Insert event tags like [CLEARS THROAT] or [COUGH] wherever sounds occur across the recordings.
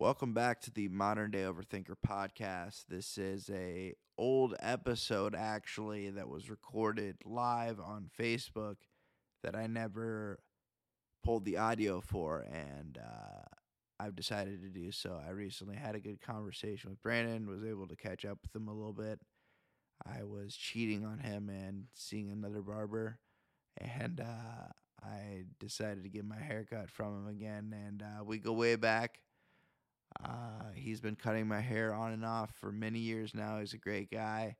Welcome back to the Modern Day Overthinker podcast. This is a old episode actually that was recorded live on Facebook that I never pulled the audio for and uh, I've decided to do so. I recently had a good conversation with Brandon, was able to catch up with him a little bit. I was cheating on him and seeing another barber and uh, I decided to get my haircut from him again and uh, we go way back uh, he's been cutting my hair on and off for many years now. He's a great guy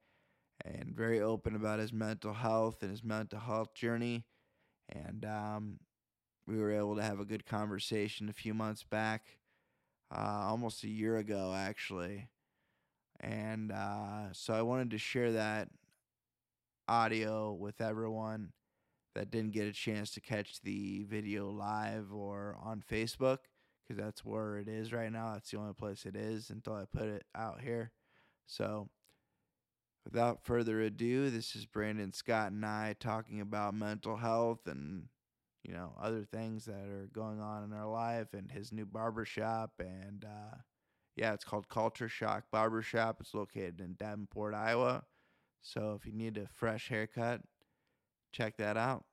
and very open about his mental health and his mental health journey. And um, we were able to have a good conversation a few months back, uh, almost a year ago, actually. And uh, so I wanted to share that audio with everyone that didn't get a chance to catch the video live or on Facebook because that's where it is right now. That's the only place it is until I put it out here. So, without further ado, this is Brandon Scott and I talking about mental health and you know other things that are going on in our life and his new barbershop and uh, yeah, it's called Culture Shock Barbershop. It's located in Davenport, Iowa. So if you need a fresh haircut, check that out.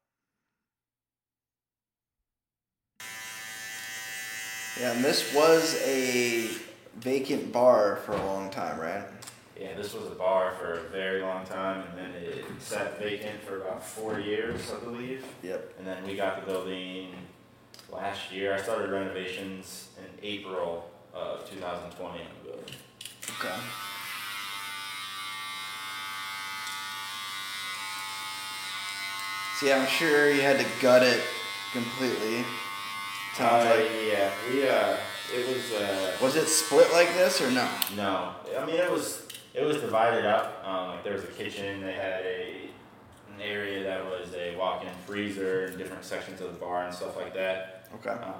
Yeah, and this was a vacant bar for a long time, right? Yeah, this was a bar for a very long time, and then it sat vacant for about four years, I believe. Yep. And then we got the building last year. I started renovations in April of 2020 on the building. Okay. See, I'm sure you had to gut it completely. Like. yeah, we uh, it was uh, Was it split like this or no? no. I mean, it was it was divided up. Um, like there was a kitchen. They had a an area that was a walk-in freezer and different sections of the bar and stuff like that. Okay. Um,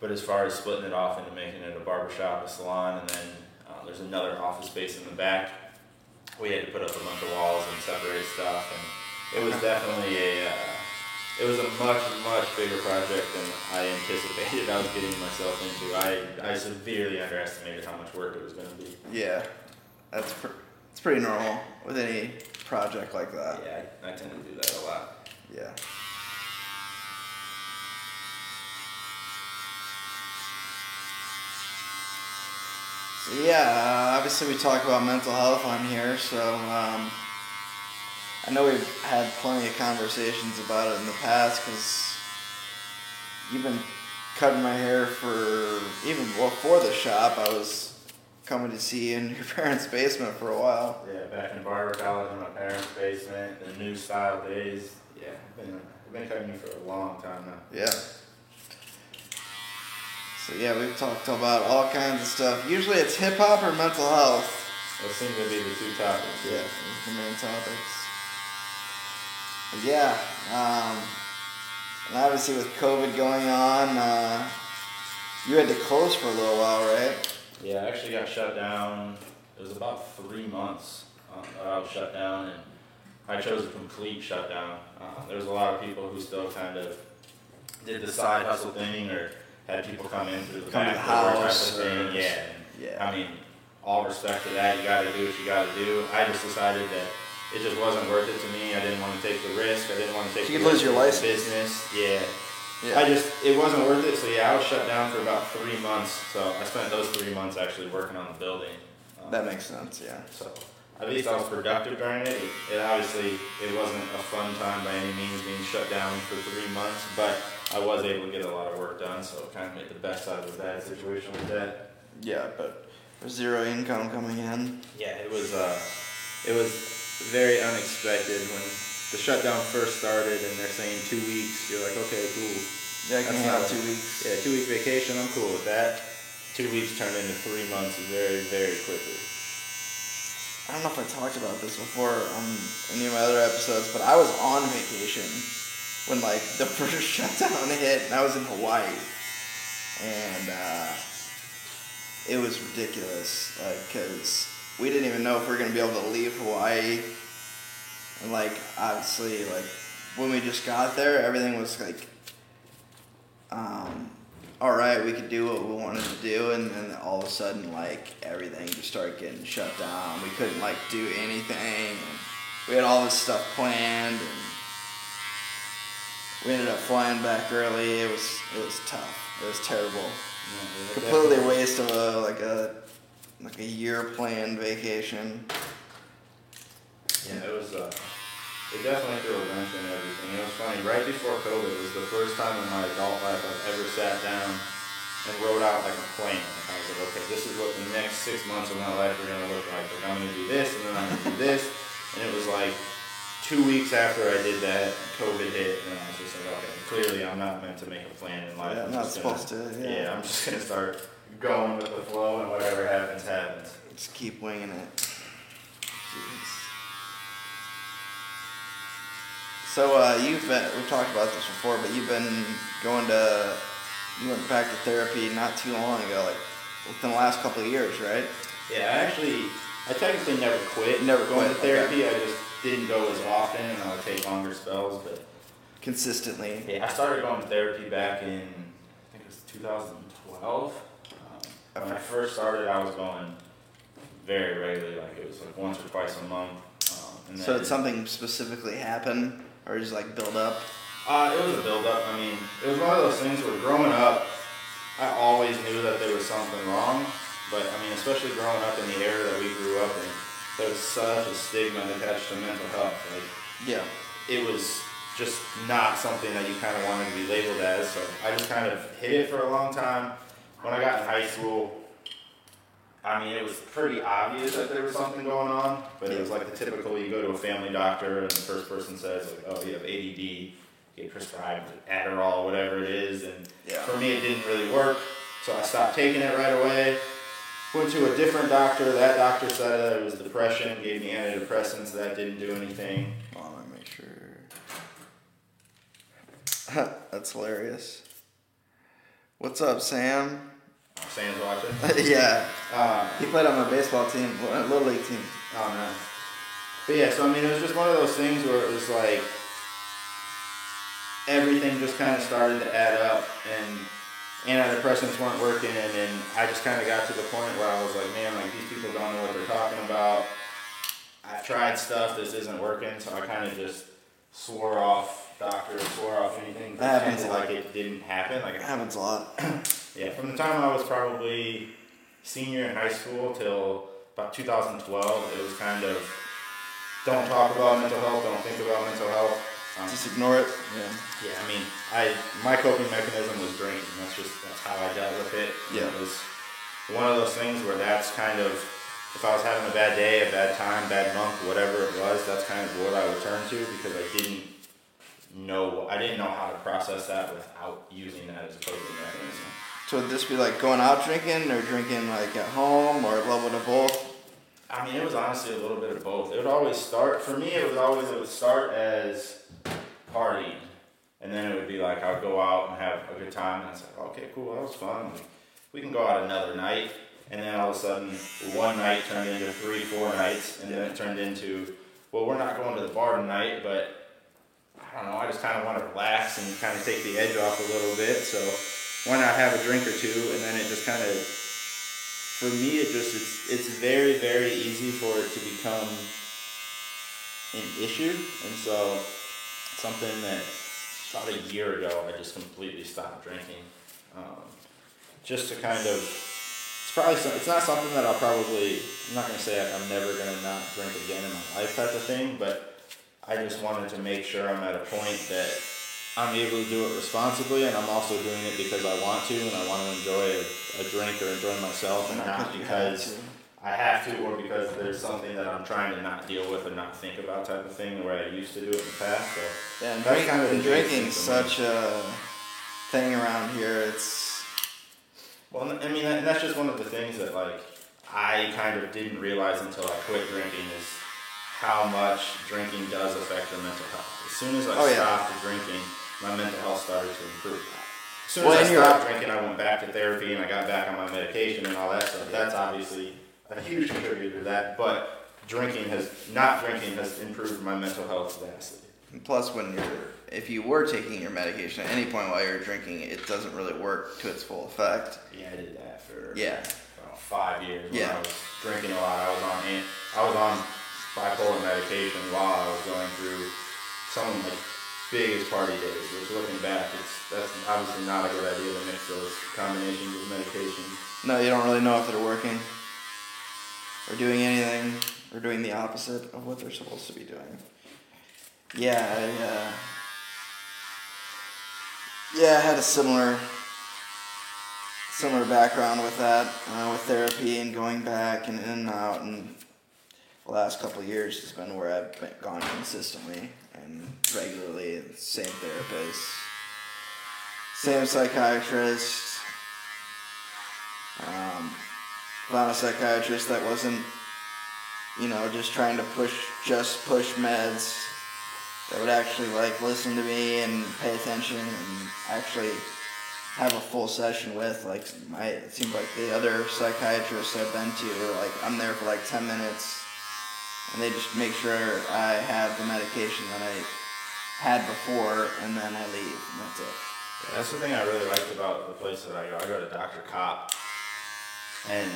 but as far as splitting it off into making it a barber shop, a salon, and then uh, there's another office space in the back, we had to put up a bunch of walls and separate stuff, and it was definitely a uh, it was a much much bigger project than I anticipated. I was getting myself into. I I severely underestimated how much work it was going to be. Yeah, that's pr- it's pretty normal with any project like that. Yeah, I, I tend to do that a lot. Yeah. So yeah, obviously we talk about mental health on here, so um, I know we've had plenty of conversations about it in the past because you've been cutting my hair for even before the shop. I was coming to see you in your [LAUGHS] parents' basement for a while. Yeah, back in barber college in my parents' basement, the new style days. Yeah, I've been I've been cutting you for a long time now. Yeah. So yeah, we've talked about all kinds of stuff. Usually it's hip hop or mental health. Those seem to be the two topics. Yeah, the main topics. Yeah, um, and obviously with COVID going on, uh, you had to close for a little while, right? Yeah, I actually got shut down. It was about three months that I was shut down, and I chose a complete shutdown. Uh, there was a lot of people who still kind of did the side hustle thing, or had people come in through the Come to back the door type house of thing. Yeah, Yeah. I mean, all respect to that. You got to do what you got to do. I just decided that it just wasn't worth it to me. I didn't want to take the risk. I didn't want to take. You the could lose your license. Business, yeah. Yeah. I just it wasn't worth it. So yeah, I was shut down for about three months. So I spent those three months actually working on the building. Um, that makes sense. Yeah. so at least I was productive during it. it. It obviously it wasn't a fun time by any means being shut down for three months, but I was able to get a lot of work done. So kind of made the best out of a bad situation with that. Yeah, but zero income coming in. Yeah, it was uh, it was very unexpected when the shutdown first started, and they're saying two weeks. You're like, okay, cool. Yeah, I can That's have not- two weeks. Yeah, two week vacation. I'm cool with that. Two weeks turned into three months very, very quickly. I don't know if I talked about this before on any of my other episodes, but I was on vacation when like [LAUGHS] the first shutdown hit, and I was in Hawaii, and uh, it was ridiculous. Like, cause we didn't even know if we were gonna be able to leave Hawaii, and like obviously like when we just got there, everything was like um, all right, we could do what we wanted to do, and then all of a sudden, like everything just started getting shut down. We couldn't like do anything. And we had all this stuff planned, and we ended up flying back early. It was it was tough. It was terrible. Yeah, Completely definitely- waste of a like a like a year planned vacation. Yeah, it was. Uh, it definitely threw a wrench in everything. It was funny. Right before COVID, it was the first time in my adult life I've ever sat down and wrote out like a plan. I was like, okay, this is what the next six months of my life are gonna look like. Like I'm gonna do this, and then I'm gonna do this. And it was like two weeks after I did that, COVID hit, and I was just like, okay, clearly I'm not meant to make a plan in life. Yeah, I'm not just gonna- supposed to. Yeah, Yeah. I'm just gonna start going with the flow, and whatever happens, happens. Just keep winging it. Jeez. So uh, you've been, we've talked about this before, but you've been going to, you went back to therapy not too long ago, like within the last couple of years, right? Yeah, I actually, I technically never quit. Never going quit, to therapy. I just didn't go as often, and I would take longer spells. But Consistently. yeah, I started going to therapy back in I think it was 2012. When I first started, I was going very regularly, like it was like once or twice a month. Um, and So did something specifically happen, or just like build up? Uh, it was a build up. I mean, it was one of those things where growing up, I always knew that there was something wrong. But I mean, especially growing up in the era that we grew up in, there was such a stigma attached to mental health. Like Yeah. it was just not something that you kind of wanted to be labeled as. So I just kind of hid it for a long time. When I got in high school, I mean, it was pretty obvious that there was something going on, but it was like the typical you go to a family doctor and the first person says, like, oh, you have ADD, get prescribed Adderall, whatever it is. And Yeah. for me, it didn't really work, so I stopped taking it right away. Went to a different doctor. That doctor said that it was depression, gave me antidepressants. That didn't do anything. Hold on, let me make sure. [LAUGHS] That's hilarious. What's up, Sam? Sam's watching. [LAUGHS] yeah. Uh, He played on my baseball team, little league team. oh no. But yeah, so I mean, it was just one of those things where it was like everything just kind of started to add up, and antidepressants weren't working, and then I just kind of got to the point where I was like, man, like these people don't know what they're talking about. I've tried stuff, this isn't working, so I kind of just swore off doctors, swore off anything, That happens a lot. like it didn't happen. Like It happens a lot. [CLEARS THROAT] yeah, from the time I was probably senior in high school till about 2012, it was kind of don't talk about mental health, don't think about mental health. Um, Just ignore it. Yeah. yeah, I mean, I my coping mechanism was drinking. That's just that's how I dealt with it. Yeah. It was one of those things where that's kind of if I was having a bad day, a bad time, bad month, whatever it was, that's kind of what I would turn to because I didn't know I didn't know how to process that without using that as a coping mechanism. So would this be like going out drinking or drinking like at home or a little bit of both? I mean, it was honestly a little bit of both. It would always start for me. It was always it would start as partying, and then it would be like I'd go out and have a good time, and it's like, okay, cool, that was fun. We can go out another night, and then all of a sudden, one night turned into three, four nights, and then it turned into, well, we're not going to the bar tonight, but I don't know. I just kind of want to relax and kind of take the edge off a little bit. So why not have a drink or two, and then it just kind of for me it just it's it's very very easy for it to become an issue and so something that about a year ago I just completely stopped drinking um, just to kind of probably some, it's not something that I'll probably I'm not gonna say I'm never gonna not drink again in my life type of thing but I just wanted to make sure I'm at a point that I'm able to do it responsibly, and I'm also doing it because I want to, and I want to enjoy a, a drink or enjoy myself, and not because. I have to, or because there's something that I'm trying to not deal with and not think about type of thing, the way I used to do it in the past. So Yeah, and, drink, kind of and the biggest drinking's thing for me. such a thing around here. It's Well, I mean, and that's just one of the things that like I kind of didn't realize until I quit drinking is how much drinking does affect your mental health. As soon as I Oh, yeah. stopped drinking, my mental health started to improve. As soon Well, as I you're- stopped drinking, I went back to therapy and I got back on my medication and all that stuff. That's obviously a huge contributor to that. But drinking has not drinking has improved my mental health vastly. and plus when you're if you were taking your medication at any point while you're drinking, it doesn't really work to its full effect. Yeah, I did that for Yeah. five years. When Yeah. I was drinking a lot. I was on I was on bipolar medication while I was going through some of my biggest party days. Which, looking back, it's that's obviously not a good idea to mix those combinations of medications. No, you don't really know if they're working or doing anything or doing the opposite of what they're supposed to be doing. Yeah, I, uh, yeah, I had a similar similar background with that, uh, with therapy and going back and in and out, and the last couple years has been where I've been, gone consistently and regularly. Same therapist, same psychiatrist. Um, found a psychiatrist that wasn't, you know, just trying to push, just push meds. That would actually like listen to me and pay attention and actually have a full session with. Like my, it seems like the other psychiatrists I've been to are like I'm there for like ten minutes, and they just make sure I have the medication that I had before, and then I leave, that's it. Yeah, that's the thing I really liked about the place that I go. I go to Dr. Kopp, and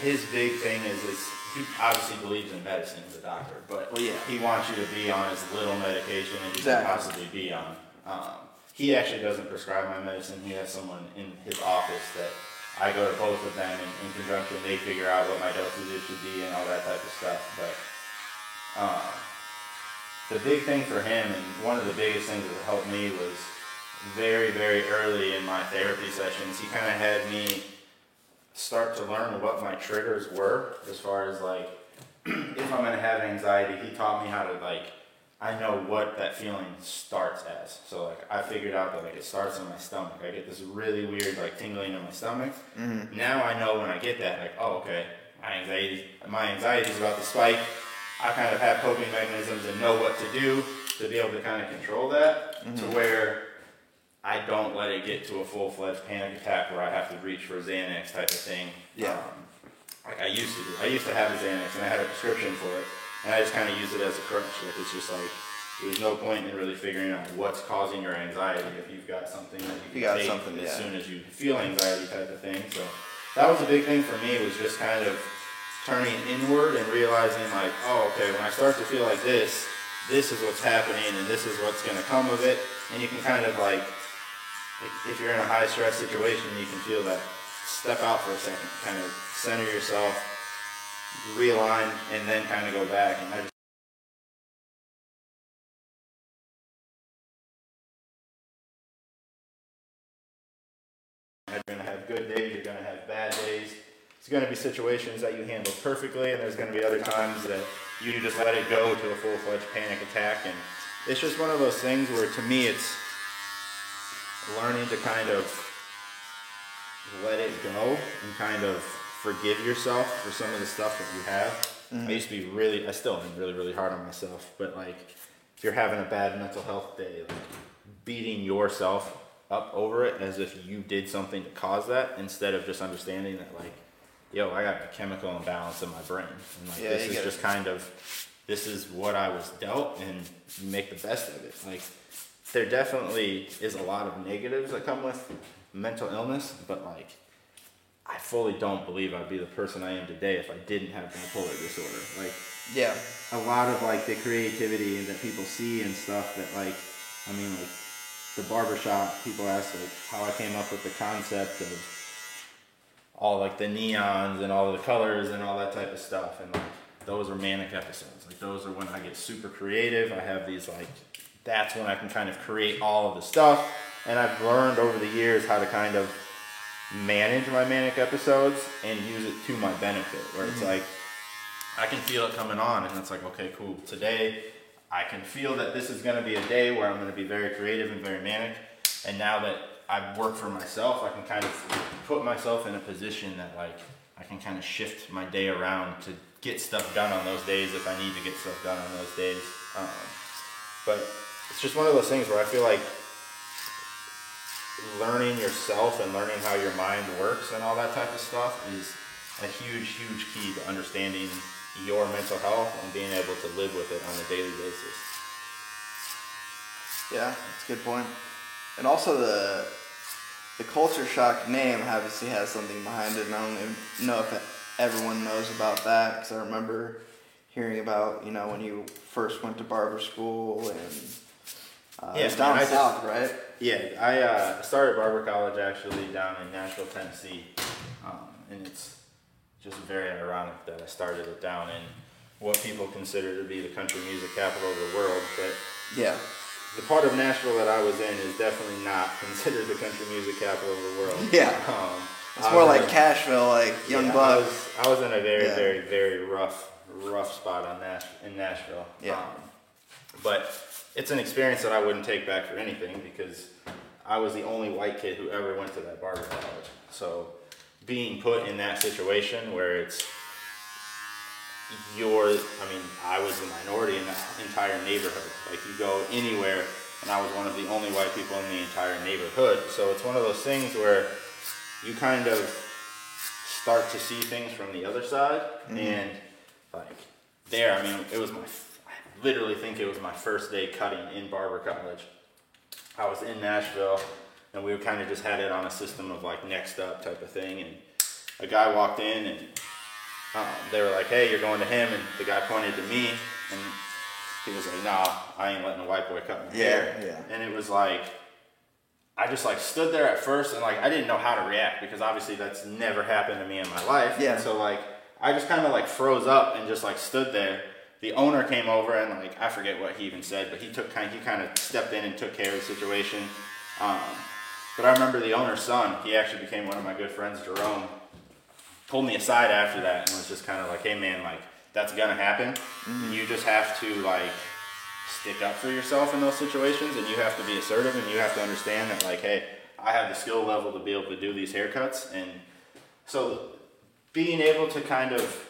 his big thing is is he obviously believes in medicine as a doctor, but Well, yeah. he wants you to be on as little medication as you Exactly. can possibly be on. Um, he actually doesn't prescribe my medicine. He has someone in his office that I go to both of them in, in conjunction. They figure out what my dosage should be and all that type of stuff. But um, the big thing for him, and one of the biggest things that helped me was very, very early in my therapy sessions, he kind of had me start to learn what my triggers were as far as like [CLEARS THROAT] if I'm gonna have anxiety, he taught me how to like I know what that feeling starts as. So like I figured out that like it starts in my stomach. I get this really weird like tingling in my stomach. Mm-hmm. Now I know when I get that, like, oh okay, my anxiety my anxiety is about to spike. I kind of have coping mechanisms and know what to do to be able to kind of control that to where I don't let it get to a full fledged panic attack where I have to reach for Xanax type of thing. Yeah. Um, like I used to do. I used to have a Xanax and I had a prescription for it, and I just kind of use it as a crutch. Like it's just like there's no point in really figuring out what's causing your anxiety if you've got something that you can You got take something, as yeah. soon as you feel anxiety type of thing. So that was a big thing for me was just kind of turning inward and realizing like, oh, okay, when I start to feel like this, this is what's happening and this is what's going to come of it, and you can kind of like if- you're in a high stress situation, you can feel that. Step out for a second, kind of center yourself, realign, and then kind of go back. And I just You're gonna have good days. You're gonna have bad days. It's gonna be situations that you handle perfectly, and there's gonna be other times that you just let it go to a full-fledged panic attack. And it's just one of those things where, to me, it's learning to kind of let it go and kind of forgive yourself for some of the stuff that you have. I used to be really, I still am really, really hard on myself, but like if you're having a bad mental health day, like beating yourself up over it as if you did something to cause that instead of just understanding that like, yo, I got a chemical imbalance in my brain. And like Yeah, this is just kind of this is what I was dealt and you make the best of it. Like there definitely is a lot of negatives that come with mental illness, but like I fully don't believe I'd be the person I am today if I didn't have bipolar disorder. Like Yeah. a lot of like the creativity that people see and stuff that like I mean like the barbershop people ask like how I came up with the concept of all like the neons and all the colors and all that type of stuff and like those are manic episodes like those are when I get super creative I have these like that's when I can kind of create all of the stuff and I've learned over the years how to kind of manage my manic episodes and use it to my benefit where it's like I can feel it coming on, and it's like, okay, cool. Today, I can feel that this is going to be a day where I'm going to be very creative and very manic. And now that I've worked for myself, I can kind of put myself in a position that, like, I can kind of shift my day around to get stuff done on those days if I need to get stuff done on those days. Um, but it's just one of those things where I feel like learning yourself and learning how your mind works and all that type of stuff is a huge, huge key to understanding your mental health and being able to live with it on a daily basis. Yeah, that's a good point. And also the the culture shock name obviously has something behind it. And I don't even know if everyone knows about that because I remember hearing about you know when you first went to barber school and uh, Yeah, it's down man, I just- south, right? Yeah, I uh, started barber college actually down in Nashville, Tennessee, um, and it's just very ironic that I started it down in what people consider to be the country music capital of the world. But Yeah. the part of Nashville that I was in is definitely not [LAUGHS] considered the country music capital of the world. [LAUGHS] Yeah. um, It's more like in Cashville, like Young yeah, I Buck. was, I was in a very, Yeah. very, very rough, rough spot on Nash in Nashville. Yeah. Um, but it's an experience that I wouldn't take back for anything because I was the only white kid who ever went to that barber college. So being put in that situation where it's your, I mean, I was the minority in that entire neighborhood. Like you go anywhere, and I was one of the only white people in the entire neighborhood. So it's one of those things where you kind of start to see things from the other side, mm-hmm. and like there, I mean, it was my, literally think it was my first day cutting in barber college. I was in Nashville, and we kind of just had it on a system of like next up type of thing, and a guy walked in and um, they were like, "Hey, you're going to him," and the guy pointed to me, and he was like, "Nah, I ain't letting a white boy cut my Yeah, hair." yeah. And it was like, I just like stood there at first, and like I didn't know how to react because obviously that's never happened to me in my life. Yeah. So like I just kind of like froze up and just like stood there. The owner came over and like I forget what he even said, but he took kind he kind of stepped in and took care of the situation. Um, but I remember the owner's son. He actually became one of my good friends, Jerome pulled me aside after that and was just kind of like, "Hey, man, like that's gonna happen. You just have to like stick up for yourself in those situations, and you have to be assertive, and you have to understand that like, hey, I have the skill level to be able to do these haircuts, and so being able to kind of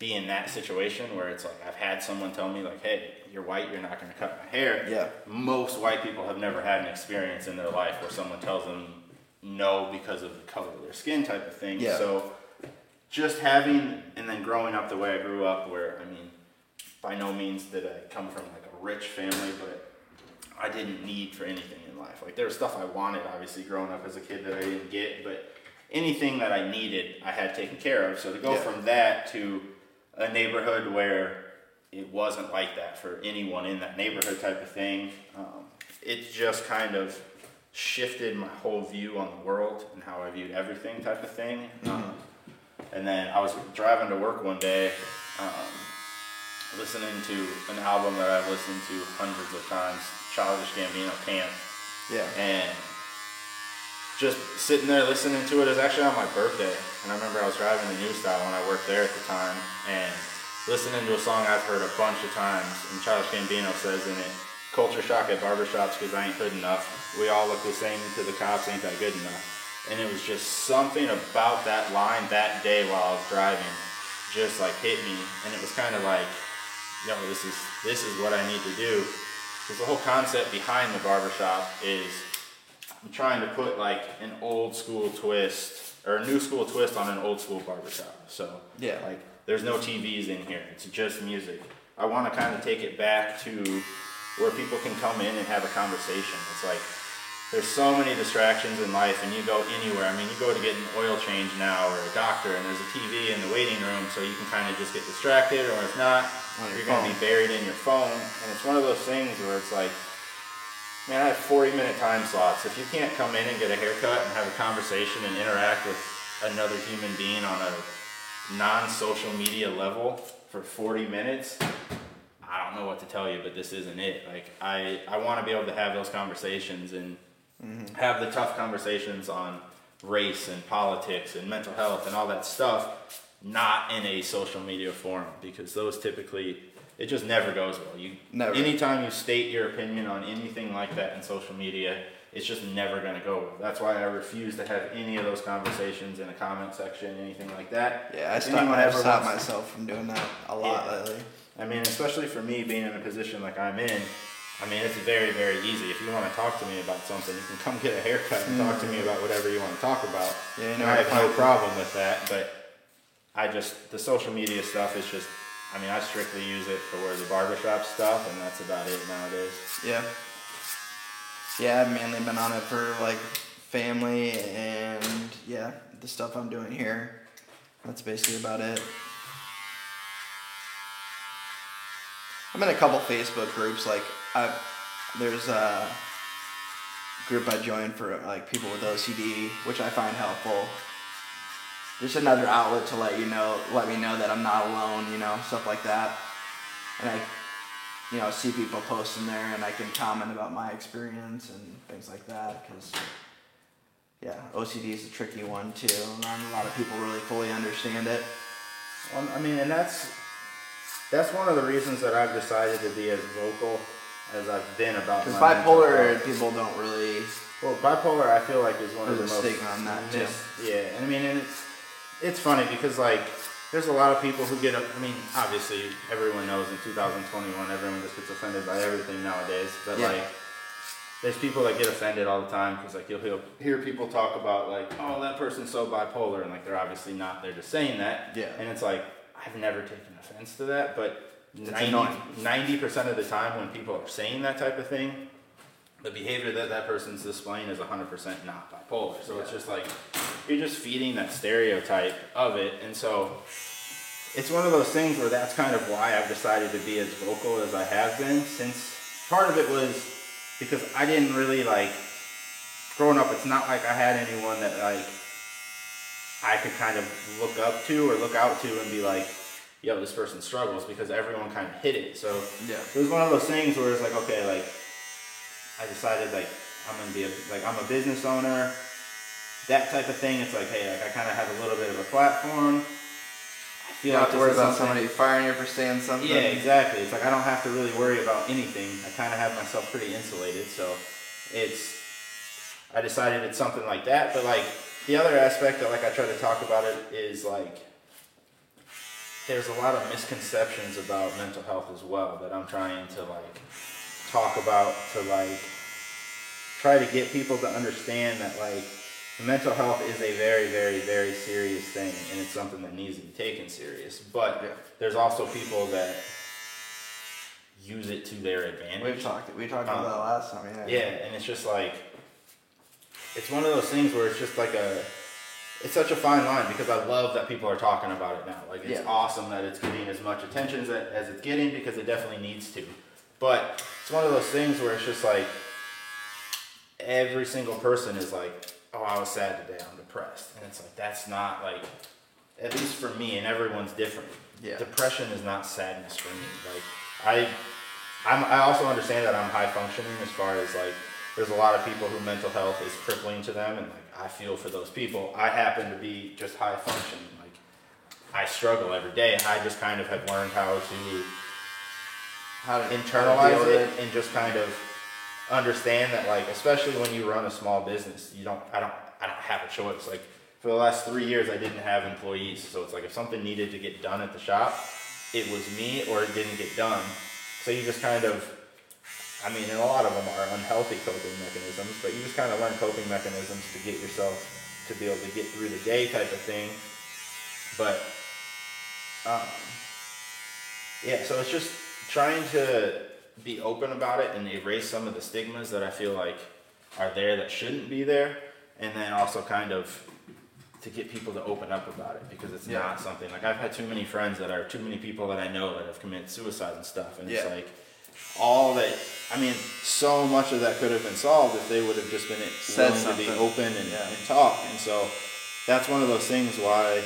be in that situation where it's like I've had someone tell me like, "Hey, you're white, you're not going to cut my hair." Yeah. Most white people have never had an experience in their life where someone tells them no because of the color of their skin type of thing. Yeah. So just having and then growing up the way I grew up where I mean by no means did I come from like a rich family, but I didn't need for anything in life. Like there was stuff I wanted obviously growing up as a kid that I didn't get, but anything that I needed I had taken care of. So to go Yeah. from that to a neighborhood where it wasn't like that for anyone in that neighborhood type of thing, um, it just kind of shifted my whole view on the world and how I viewed everything type of thing. Um, and then I was driving to work one day, um, listening to an album that I've listened to hundreds of times, Childish Gambino Camp, Yeah. and just sitting there listening to it. It was actually on my birthday, and I remember I was driving the New Style when I worked there at the time, and listening to a song I've heard a bunch of times, and Childish Gambino says in it, "Culture shock at barbershops because I ain't hood enough. We all look the same to the cops. Ain't that good enough?" And it was just something about that line that day while I was driving, just like hit me, and it was kind of like, "Yo, this is this is what I need to do." Because the whole concept behind the barbershop is I'm trying to put like an old school twist or a new school twist on an old school barbershop. So Yeah. like there's no TVs in here. It's just music. I want to kind of take it back to where people can come in and have a conversation. It's like there's so many distractions in life and you go anywhere. I mean, you go to get an oil change now or a doctor and there's a TV in the waiting room so you can kind of just get distracted or if not, your you're going to be buried in your phone. And it's one of those things where it's like Man, I have 40 minute time slots. If you can't come in and get a haircut and have a conversation and interact with another human being on a non social media level for 40 minutes, I don't know what to tell you, but this isn't it. Like, I, I want to be able to have those conversations and mm-hmm. have the tough conversations on race and politics and mental health and all that stuff, not in a social media forum because those typically, it just never goes well. You Never. anytime you state your opinion on anything like that in social media, it's just never going to go well. That's why I refuse to have any of those conversations in a comment section, anything like that. Yeah, I stopped, I've stopped myself from doing that a lot Yeah. lately. I mean, especially for me being in a position like I'm in, I mean, it's very, very easy. If you want to talk to me about something, you can come get a haircut and talk to me about whatever you want to talk about. Yeah, you know I have no problem with that, but I just, the social media stuff is just, I mean, I strictly use it for where the barbershop stuff, and that's about it nowadays. Yeah. yeah, I've mainly been on it for like family and yeah, the stuff I'm doing here. That's basically about it. I'm in a couple Facebook groups. Like, I there's a group I joined for like people with OCD, which I find helpful. Just another outlet to let you know, let me know that I'm not alone. You know, stuff like that. And I, you know, see people posting there, and I can comment about my experience and things like that. Because, yeah, OCD is a tricky one too. Not a lot of people really fully understand it. Well, I mean, and that's that's one of the reasons that I've decided to be as vocal as I've been about Because bipolar people don't really. Well, bipolar, I feel like is one of the most stigma on that, too. mis- Yeah, and I mean, and it's it's funny because like there's a lot of people who get. up I mean, obviously, everyone knows in 2021, everyone just gets offended by everything nowadays. But Yeah. like, there's people that get offended all the time because like you'll hear, hear people talk about like, oh, that person's so bipolar, and like they're obviously not. They're just saying that. Yeah. And it's like I've never taken offense to that, but. It's annoying. 90 percent of the time, when people are saying that type of thing, the behavior that that person's displaying is 100% not bipolar. So it's just like you're just feeding that stereotype of it. And so it's one of those things where that's kind of why I've decided to be as vocal as I have been since part of it was because I didn't really like growing up it's not like I had anyone that like I could kind of look up to or look out to and be like yo this person struggles because everyone kind of hit it so Yeah. it was one of those things where it's like, okay, like I decided like I'm gonna be a like I'm a business owner, that type of thing. It's like, hey, like I kind of have a little bit of a platform. I You feel don't like have to worry about something- somebody firing you for saying something. Yeah, exactly. It's like I don't have to really worry about anything. I kind of have myself pretty insulated, so it's. I decided it's something like that, but like the other aspect that like I try to talk about it is like there's a lot of misconceptions about mental health as well that I'm trying to like talk about to like try to get people to understand that like mental health is a very very very serious thing and it's something that needs to be taken serious but Yeah. there's also people that use it to their advantage We've talked. We talked about Um, that last time. Yeah. yeah, and it's just like it's one of those things where it's just like a it's such a fine line because I love that people are talking about it now. Like it's Yeah. awesome that it's getting as much attention as, as it's getting because it definitely needs to. But it's one of those things where it's just like every single person is like, "Oh, I was sad today. I'm depressed," and it's like that's not like at least for me, and everyone's different. Yeah. Depression is not sadness for me. Like I I'm, I also understand that I'm high functioning as far as like there's a lot of people who mental health is crippling to them and like I feel for those people. I happen to be just high functioning. Like I struggle every day. I just kind of have learned how to How to internalize with it and just kind of understand that like especially when you run a small business, you don't I don't I don't have a choice. Like for the last three years I didn't have employees. So it's like if something needed to get done at the shop, it was me or it didn't get done. So you just kind of I mean, and a lot of them are unhealthy coping mechanisms, but you just kind of learn coping mechanisms to get yourself to be able to get through the day type of thing. But, um, yeah, so it's just trying to be open about it and erase some of the stigmas that I feel like are there that shouldn't be there, and then also kind of to get people to open up about it because it's Yeah. not something like I've had too many friends that are too many people that I know that have committed suicide and stuff, and it's like all that. I mean, so much of that could have been solved if they would have just been Said willing to be open and, Yeah. and talk. And so that's one of those things why,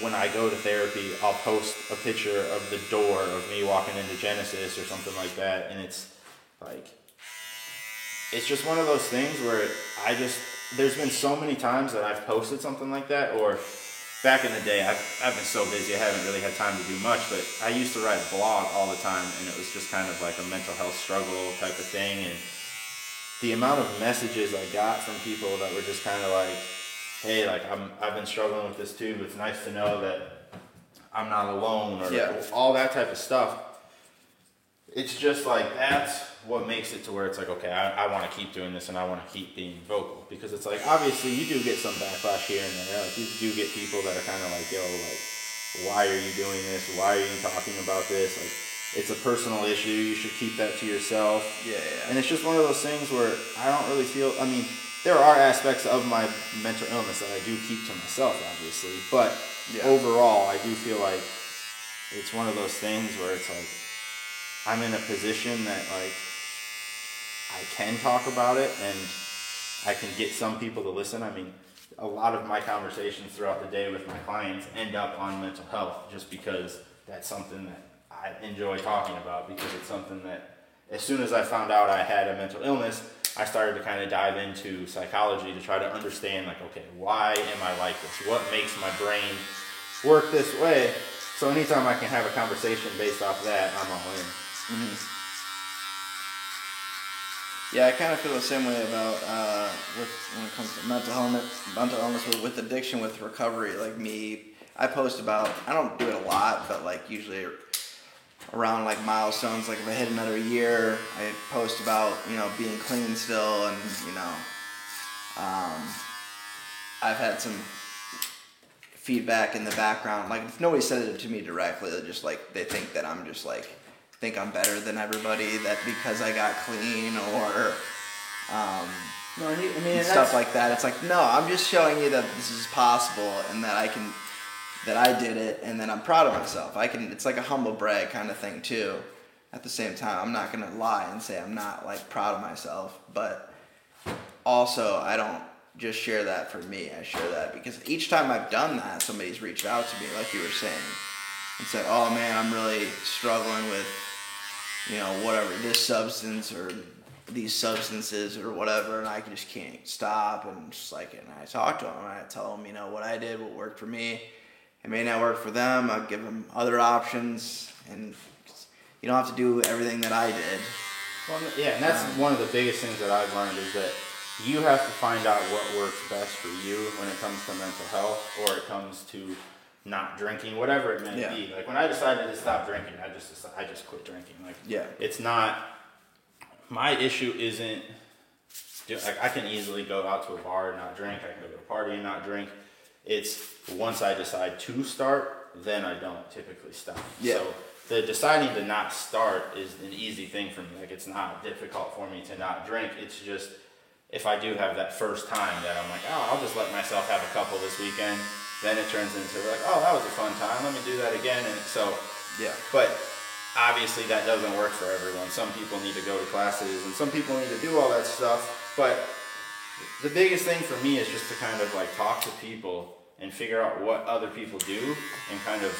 when I go to therapy, I'll post a picture of the door of me walking into Genesis or something like that, and it's like it's just one of those things where I just there's been so many times that I've posted something like that or back in the day I've, I've been so busy I haven't really had time to do much but I used to write a blog all the time and it was just kind of like a mental health struggle type of thing and the amount of messages I got from people that were just kind of like hey like I'm I've been struggling with this too but it's nice to know that I'm not alone or Yeah. all that type of stuff it's just like that's what makes it to where it's like okay I, I want to keep doing this and I want to keep being vocal because it's like obviously you do get some backlash here and there like you do get people that are kind of like yo like why are you doing this why are you talking about this like it's a personal issue. You should keep that to yourself. Yeah, yeah. And it's just one of those things where I don't really feel. I mean, there are aspects of my mental illness that I do keep to myself, obviously. But Yeah. overall, I do feel like it's one of those things where it's like I'm in a position that like I can talk about it and I can get some people to listen. I mean, a lot of my conversations throughout the day with my clients end up on mental health just because that's something that I enjoy talking about because it's something that as soon as I found out I had a mental illness, I started to kind of dive into psychology to try to understand like, okay, why am I like this? What makes my brain work this way? So anytime I can have a conversation based off that, I'm all in. Yeah, I kind of feel the same way about uh, with when it comes to mental illness, mental illness with, with addiction, with recovery. Like me, I post about. I don't do it a lot, but like usually around like milestones. Like if I hit another year, I post about you know being clean still, and you know, um, I've had some feedback in the background. Like if nobody said it to me directly, they just like they think that I'm just like think I'm better than everybody. That because I got clean or um, No, I mean, stuff like that. It's like no, I'm just showing you that this is possible and that I can that I did it and then I'm proud of myself. I can. It's like a humble brag kind of thing too. At the same time, I'm not gonna lie and say I'm not like proud of myself, but also I don't just share that for me. I share that because each time I've done that, somebody's reached out to me, like you were saying, and said, "Oh man, I'm really struggling with, you know, whatever this substance or these substances or whatever, and I just can't stop." And just like, and I talk to them, and I tell them, you know, what I did, what worked for me. It may not work for them. I'll give them other options, and you don't have to do everything that I did. Well, yeah, and that's um, one of the biggest things that I've learned is that you have to find out what works best for you when it comes to mental health or it comes to not drinking, whatever it may Yeah. be. Like when I decided to stop drinking, I just I just quit drinking. Like Yeah. it's not my issue isn't like I can easily go out to a bar and not drink. I can go to a party and not drink. It's once I decide to start, then I don't typically stop. Yeah. So the deciding to not start is an easy thing for me. Like it's not difficult for me to not drink. It's just if I do have that first time that I'm like, oh, I'll just let myself have a couple this weekend. Then it turns into like, oh, that was a fun time. Let me do that again. And so Yeah. but obviously that doesn't work for everyone. Some people need to go to classes and some people need to do all that stuff. But the biggest thing for me is just to kind of like talk to people and figure out what other people do and kind of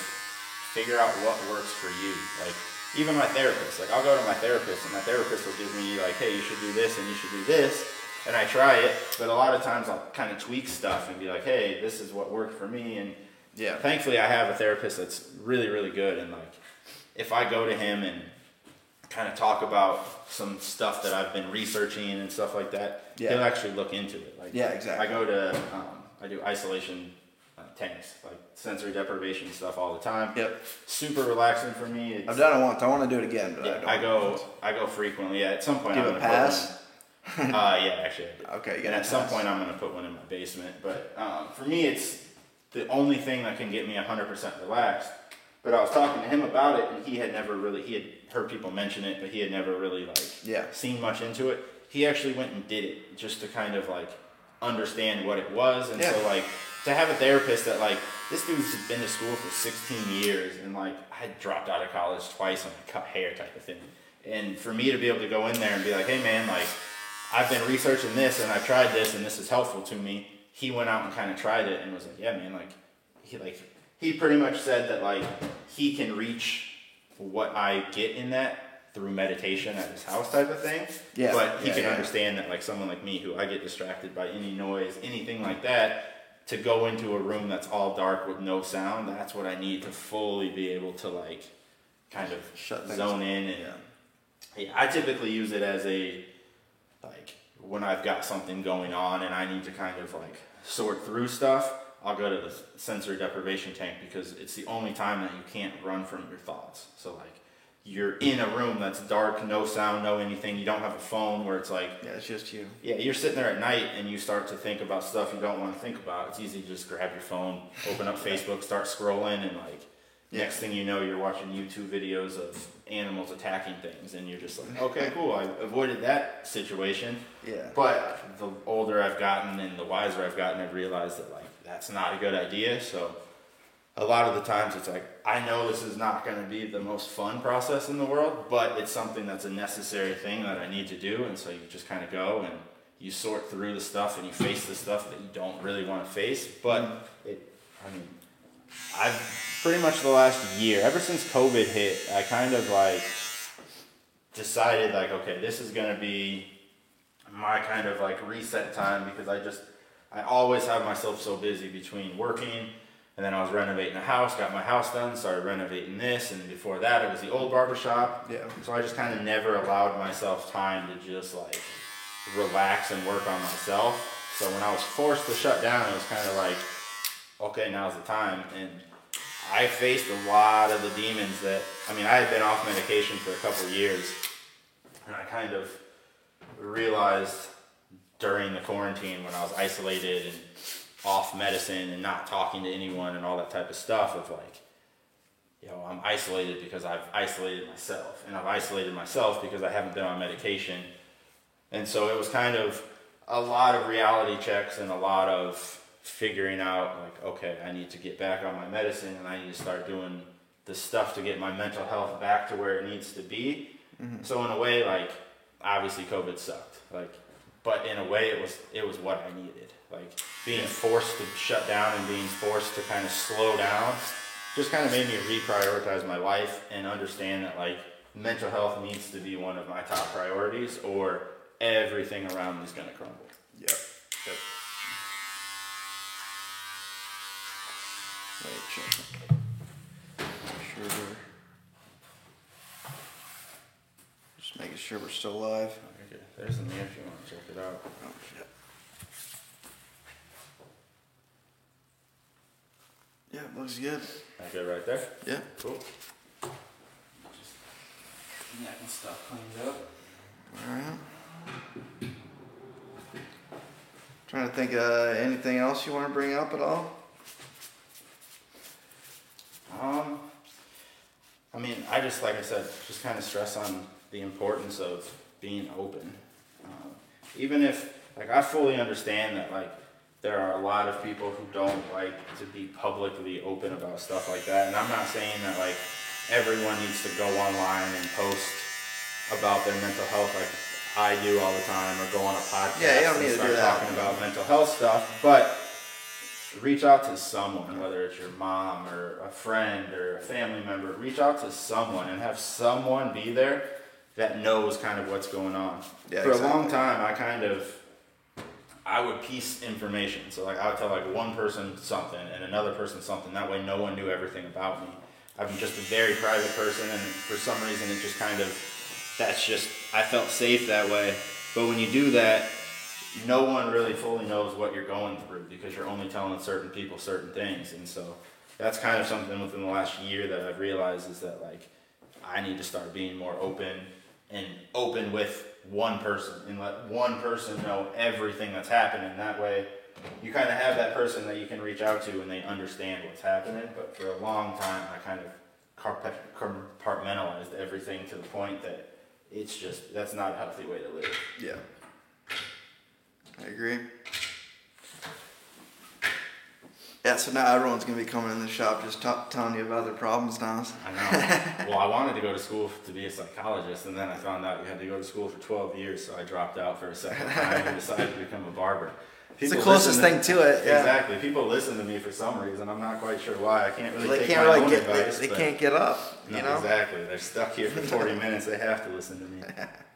figure out what works for you. Like even my therapist, like I'll go to my therapist and my therapist will give me like, hey, you should do this and you should do this. And I try it, but a lot of times I'll kind of tweak stuff and be like, hey, this is what worked for me and Yeah. thankfully I have a therapist that's really really good and like if I go to him and kind of talk about some stuff that I've been researching and stuff like that, Yeah. he'll actually look into it. Like Yeah, exactly. I go to um, I do isolation uh, tanks, like sensory deprivation stuff all the time. Yep. Super relaxing for me. It's, I've done it once. I want to do it again, but I don't. I go I go frequently. Yeah, at some point Do you I'm a pass? one- [LAUGHS] uh, yeah, actually. [LAUGHS] Okay, you And at some point, I'm gonna put one in my basement. But um, for me, it's the only thing that can get me 100% relaxed. But I was talking to him about it, and he had never really he had heard people mention it, but he had never really like Yeah. seen much into it. He actually went and did it just to kind of like understand what it was, and so like to have a therapist that like this dude's been to school for 16 years, and like I dropped out of college twice on a cut hair type of thing, and for me to be able to go in there and be like, hey man, like I've been researching this and I've tried this and this is helpful to me. He went out and kind of tried it and was like, yeah, man, like he like he pretty much said that like he can reach what I get in that through meditation at his house type of thing. Yeah, But he yeah, can yeah. understand that like someone like me who I get distracted by any noise, anything like that, to go into a room that's all dark with no sound, that's what I need to fully be able to like kind of Shut zone in and yeah, I typically use it as a like when I've got something going on and I need to kind of like sort through stuff. I'll go to the sensory deprivation tank because it's the only time that you can't run from your thoughts. So like you're in a room that's dark, no sound, no anything. You don't have a phone where it's like Yeah, it's just you. yeah, you're sitting there at night and you start to think about stuff you don't want to think about. It's easy to just grab your phone, open up [LAUGHS] Facebook, start scrolling, and like Yeah. Next thing you know, you're watching YouTube videos of animals attacking things, and you're just like, okay, [LAUGHS] cool, I avoided that situation. Yeah. But the older I've gotten and the wiser I've gotten, I've realized that like that's not a good idea. So a lot of the times it's like I know this is not going to be the most fun process in the world, but it's something that's a necessary thing that I need to do, and so you just kind of go and you sort through the stuff and you face the stuff that you don't really want to face. But it, I mean, I've pretty much the last year, ever since COVID hit, I kind of like decided like, okay, this is gonna be my kind of like reset time because I just I always have myself so busy between working and then I was renovating a house, got my house done, started renovating this, and before that it was the old barber shop. Yeah. So I just kind of never allowed myself time to just like relax and work on myself. So when I was forced to shut down, it was kind of like, okay, now's the time. And I faced a lot of the demons that, I mean, I had been off medication for a couple years, and I kind of realized during the quarantine when I was isolated and off medicine and not talking to anyone and all that type of stuff of like, you know, I'm isolated because I've isolated myself, and I've isolated myself because I haven't been on medication. And so it was kind of a lot of reality checks and a lot of figuring out like, okay, I need to get back on my medicine and I need to start doing the stuff to get my mental health back to where it needs to be. Mm-hmm. So in a way, like obviously COVID sucked, like, but in a way it was it was what I needed. Like being forced to shut down and being forced to kind of slow down just kind of made me reprioritize my life and understand that like mental health needs to be one of my top priorities or everything around me is going to crumble. Yep. Yep. Wait, check. Sure we're. Just making sure we're still live. Okay, there's the mirror if you want to check it out. Oh, shit. Yeah, looks good. That good right there? Yeah. Cool. Just neck and stuff cleaned up. Alright. Trying to think uh, anything else you want to bring up at all? Um, I mean, I just like I said, just kind of stress on the importance of being open. Um, even if, like, I fully understand that, like, there are a lot of people who don't like to be publicly open about stuff like that, and I'm not saying that like everyone needs to go online and post about their mental health like I do all the time, or go on a podcast Yeah, you don't and need to do that. talking about mental health stuff, but reach out to someone, whether it's your mom or a friend or a family member, reach out to someone and have someone be there that knows kind of what's going on. Yeah, For a long time, I kind of, I would piece information. So like I would tell like one person something and another person something. That way, no one knew everything about me. I'm just a very private person, and for some reason, it just kind of, that's just I felt safe that way. But when you do that, no one really fully knows what you're going through because you're only telling certain people certain things. And so that's kind of something within the last year that I've realized is that like I need to start being more open and open with one person and let one person know everything that's happening. That way you kind of have that person that you can reach out to and they understand what's happening. But for a long time, I kind of compartmentalized everything to the point that it's just, that's not a healthy way to live. Yeah. I agree. Yeah, so now everyone's gonna be coming in the shop just t- telling you about their problems now. I know. well, I wanted to go to school to be a psychologist, and then I found out you had to go to school for 12 years, so I dropped out for a second time and decided to become a barber. It's the closest listen thing to it. Yeah. Exactly. People listen to me for some reason. I'm not quite sure why. I can't really They take can't my really own get. advice. They, they can't get up. You know. Exactly. They're stuck here for 40 [LAUGHS] minutes. They have to listen to me. [LAUGHS]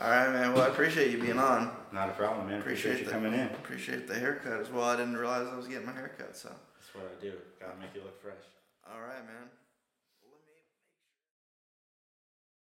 All right, man. Well, I appreciate you being on. Not a problem, man. Appreciate, Appreciate you the- coming in. Appreciate the haircut as well. I didn't realize I was getting my haircut. So. That's what I do. Gotta make you look fresh. All right, man.